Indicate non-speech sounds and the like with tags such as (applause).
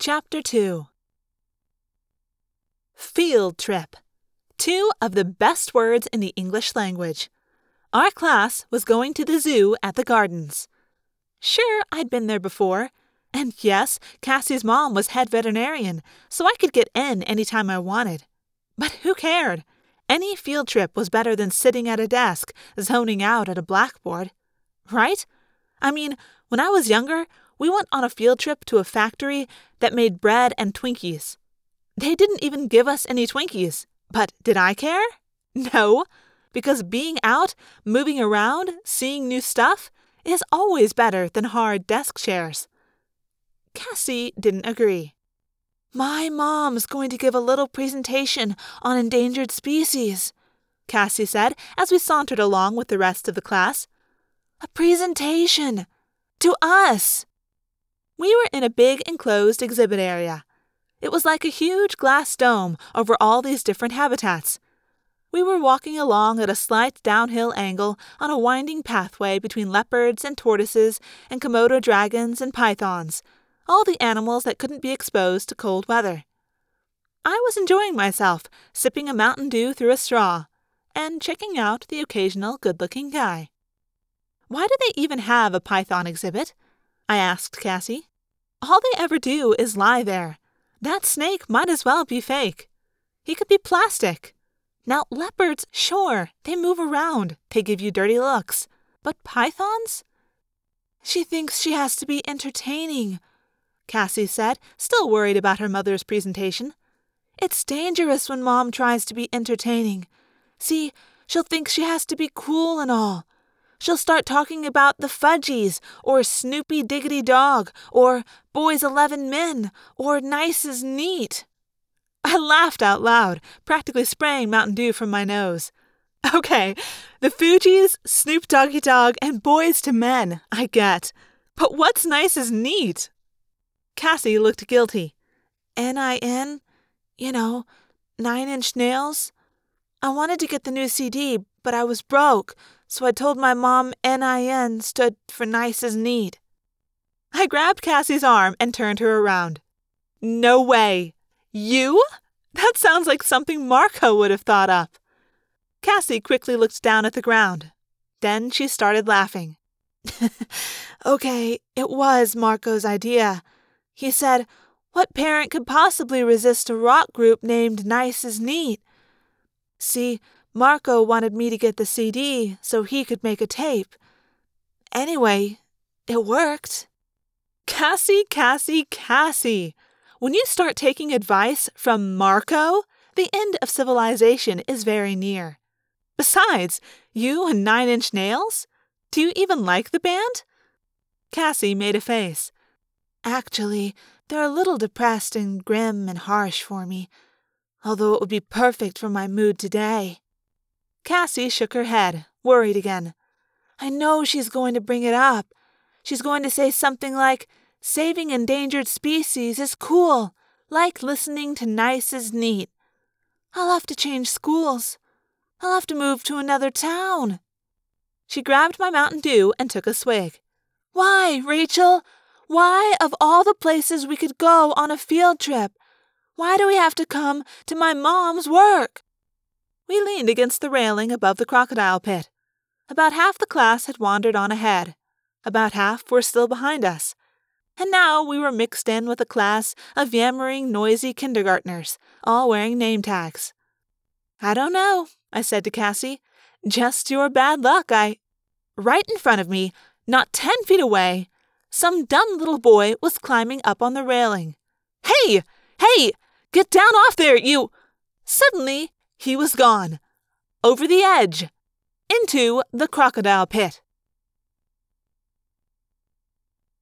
Chapter 2 Field Trip Two of the best words in the English language. Our class was going to the zoo at the gardens. Sure, I'd been there before. And yes, Cassie's mom was head veterinarian, so I could get in any time I wanted. But who cared? Any field trip was better than sitting at a desk, zoning out at a blackboard. Right? I mean, when I was younger, we went on a field trip to a factory that made bread and Twinkies. They didn't even give us any Twinkies. But did I care? (laughs) No, because being out, moving around, seeing new stuff is always better than hard desk chairs. Cassie didn't agree. My mom's going to give a little presentation on endangered species, Cassie said as we sauntered along with the rest of the class. A presentation! To us! We were in a big enclosed exhibit area. It was like a huge glass dome over all these different habitats. We were walking along at a slight downhill angle on a winding pathway between leopards and tortoises and Komodo dragons and pythons, all the animals that couldn't be exposed to cold weather. I was enjoying myself, sipping a Mountain Dew through a straw, and checking out the occasional good looking guy. Why do they even have a python exhibit? I asked Cassie. All they ever do is lie there. That snake might as well be fake. He could be plastic. Now, leopards, sure, they move around, they give you dirty looks. But pythons? She thinks she has to be entertaining, Cassie said, still worried about her mother's presentation. It's dangerous when Mom tries to be entertaining. See, she'll think she has to be cool and all. She'll start talking about the Fudgies, or Snoopy Diggity Dog, or Boys Eleven Men, or Nice as Neat. I laughed out loud, practically spraying Mountain Dew from my nose. Okay, the Fugees, Snoop Doggy Dogg, and Boyz II Men, I get. But what's nice as neat? Cassie looked guilty. N I N? You know, Nine Inch Nails? I wanted to get the new CD, but I was broke, so I told my mom NIN stood for nice as neat. I grabbed Cassie's arm and turned her around. No way! You? That sounds like something Marco would have thought up. Cassie quickly looked down at the ground. Then she started laughing. (laughs) okay, it was Marco's idea. He said, What parent could possibly resist a rock group named Nice as Neat? See, Marco wanted me to get the CD so he could make a tape. Anyway, it worked. Cassie, Cassie, Cassie! When you start taking advice from Marco, the end of civilization is very near. Besides, you and Nine Inch Nails? Do you even like the band? Cassie made a face. Actually, they're a little depressed and grim and harsh for me, although it would be perfect for my mood today. Cassie shook her head, worried again. I know she's going to bring it up. She's going to say something like, Saving endangered species is cool, like listening to Nice is Neat. I'll have to change schools. I'll have to move to another town. She grabbed my Mountain Dew and took a swig. Why, Rachel? Why, of all the places we could go on a field trip, why do we have to come to my mom's work? We leaned against the railing above the crocodile pit. About half the class had wandered on ahead. About half were still behind us. And now we were mixed in with a class of yammering, noisy kindergartners, all wearing name tags. I don't know, I said to Cassie. Just your bad luck, I. Right in front of me, not ten feet away, some dumb little boy was climbing up on the railing. Hey! Hey! Get down off there, you! Suddenly, he was gone. Over the edge. Into the crocodile pit.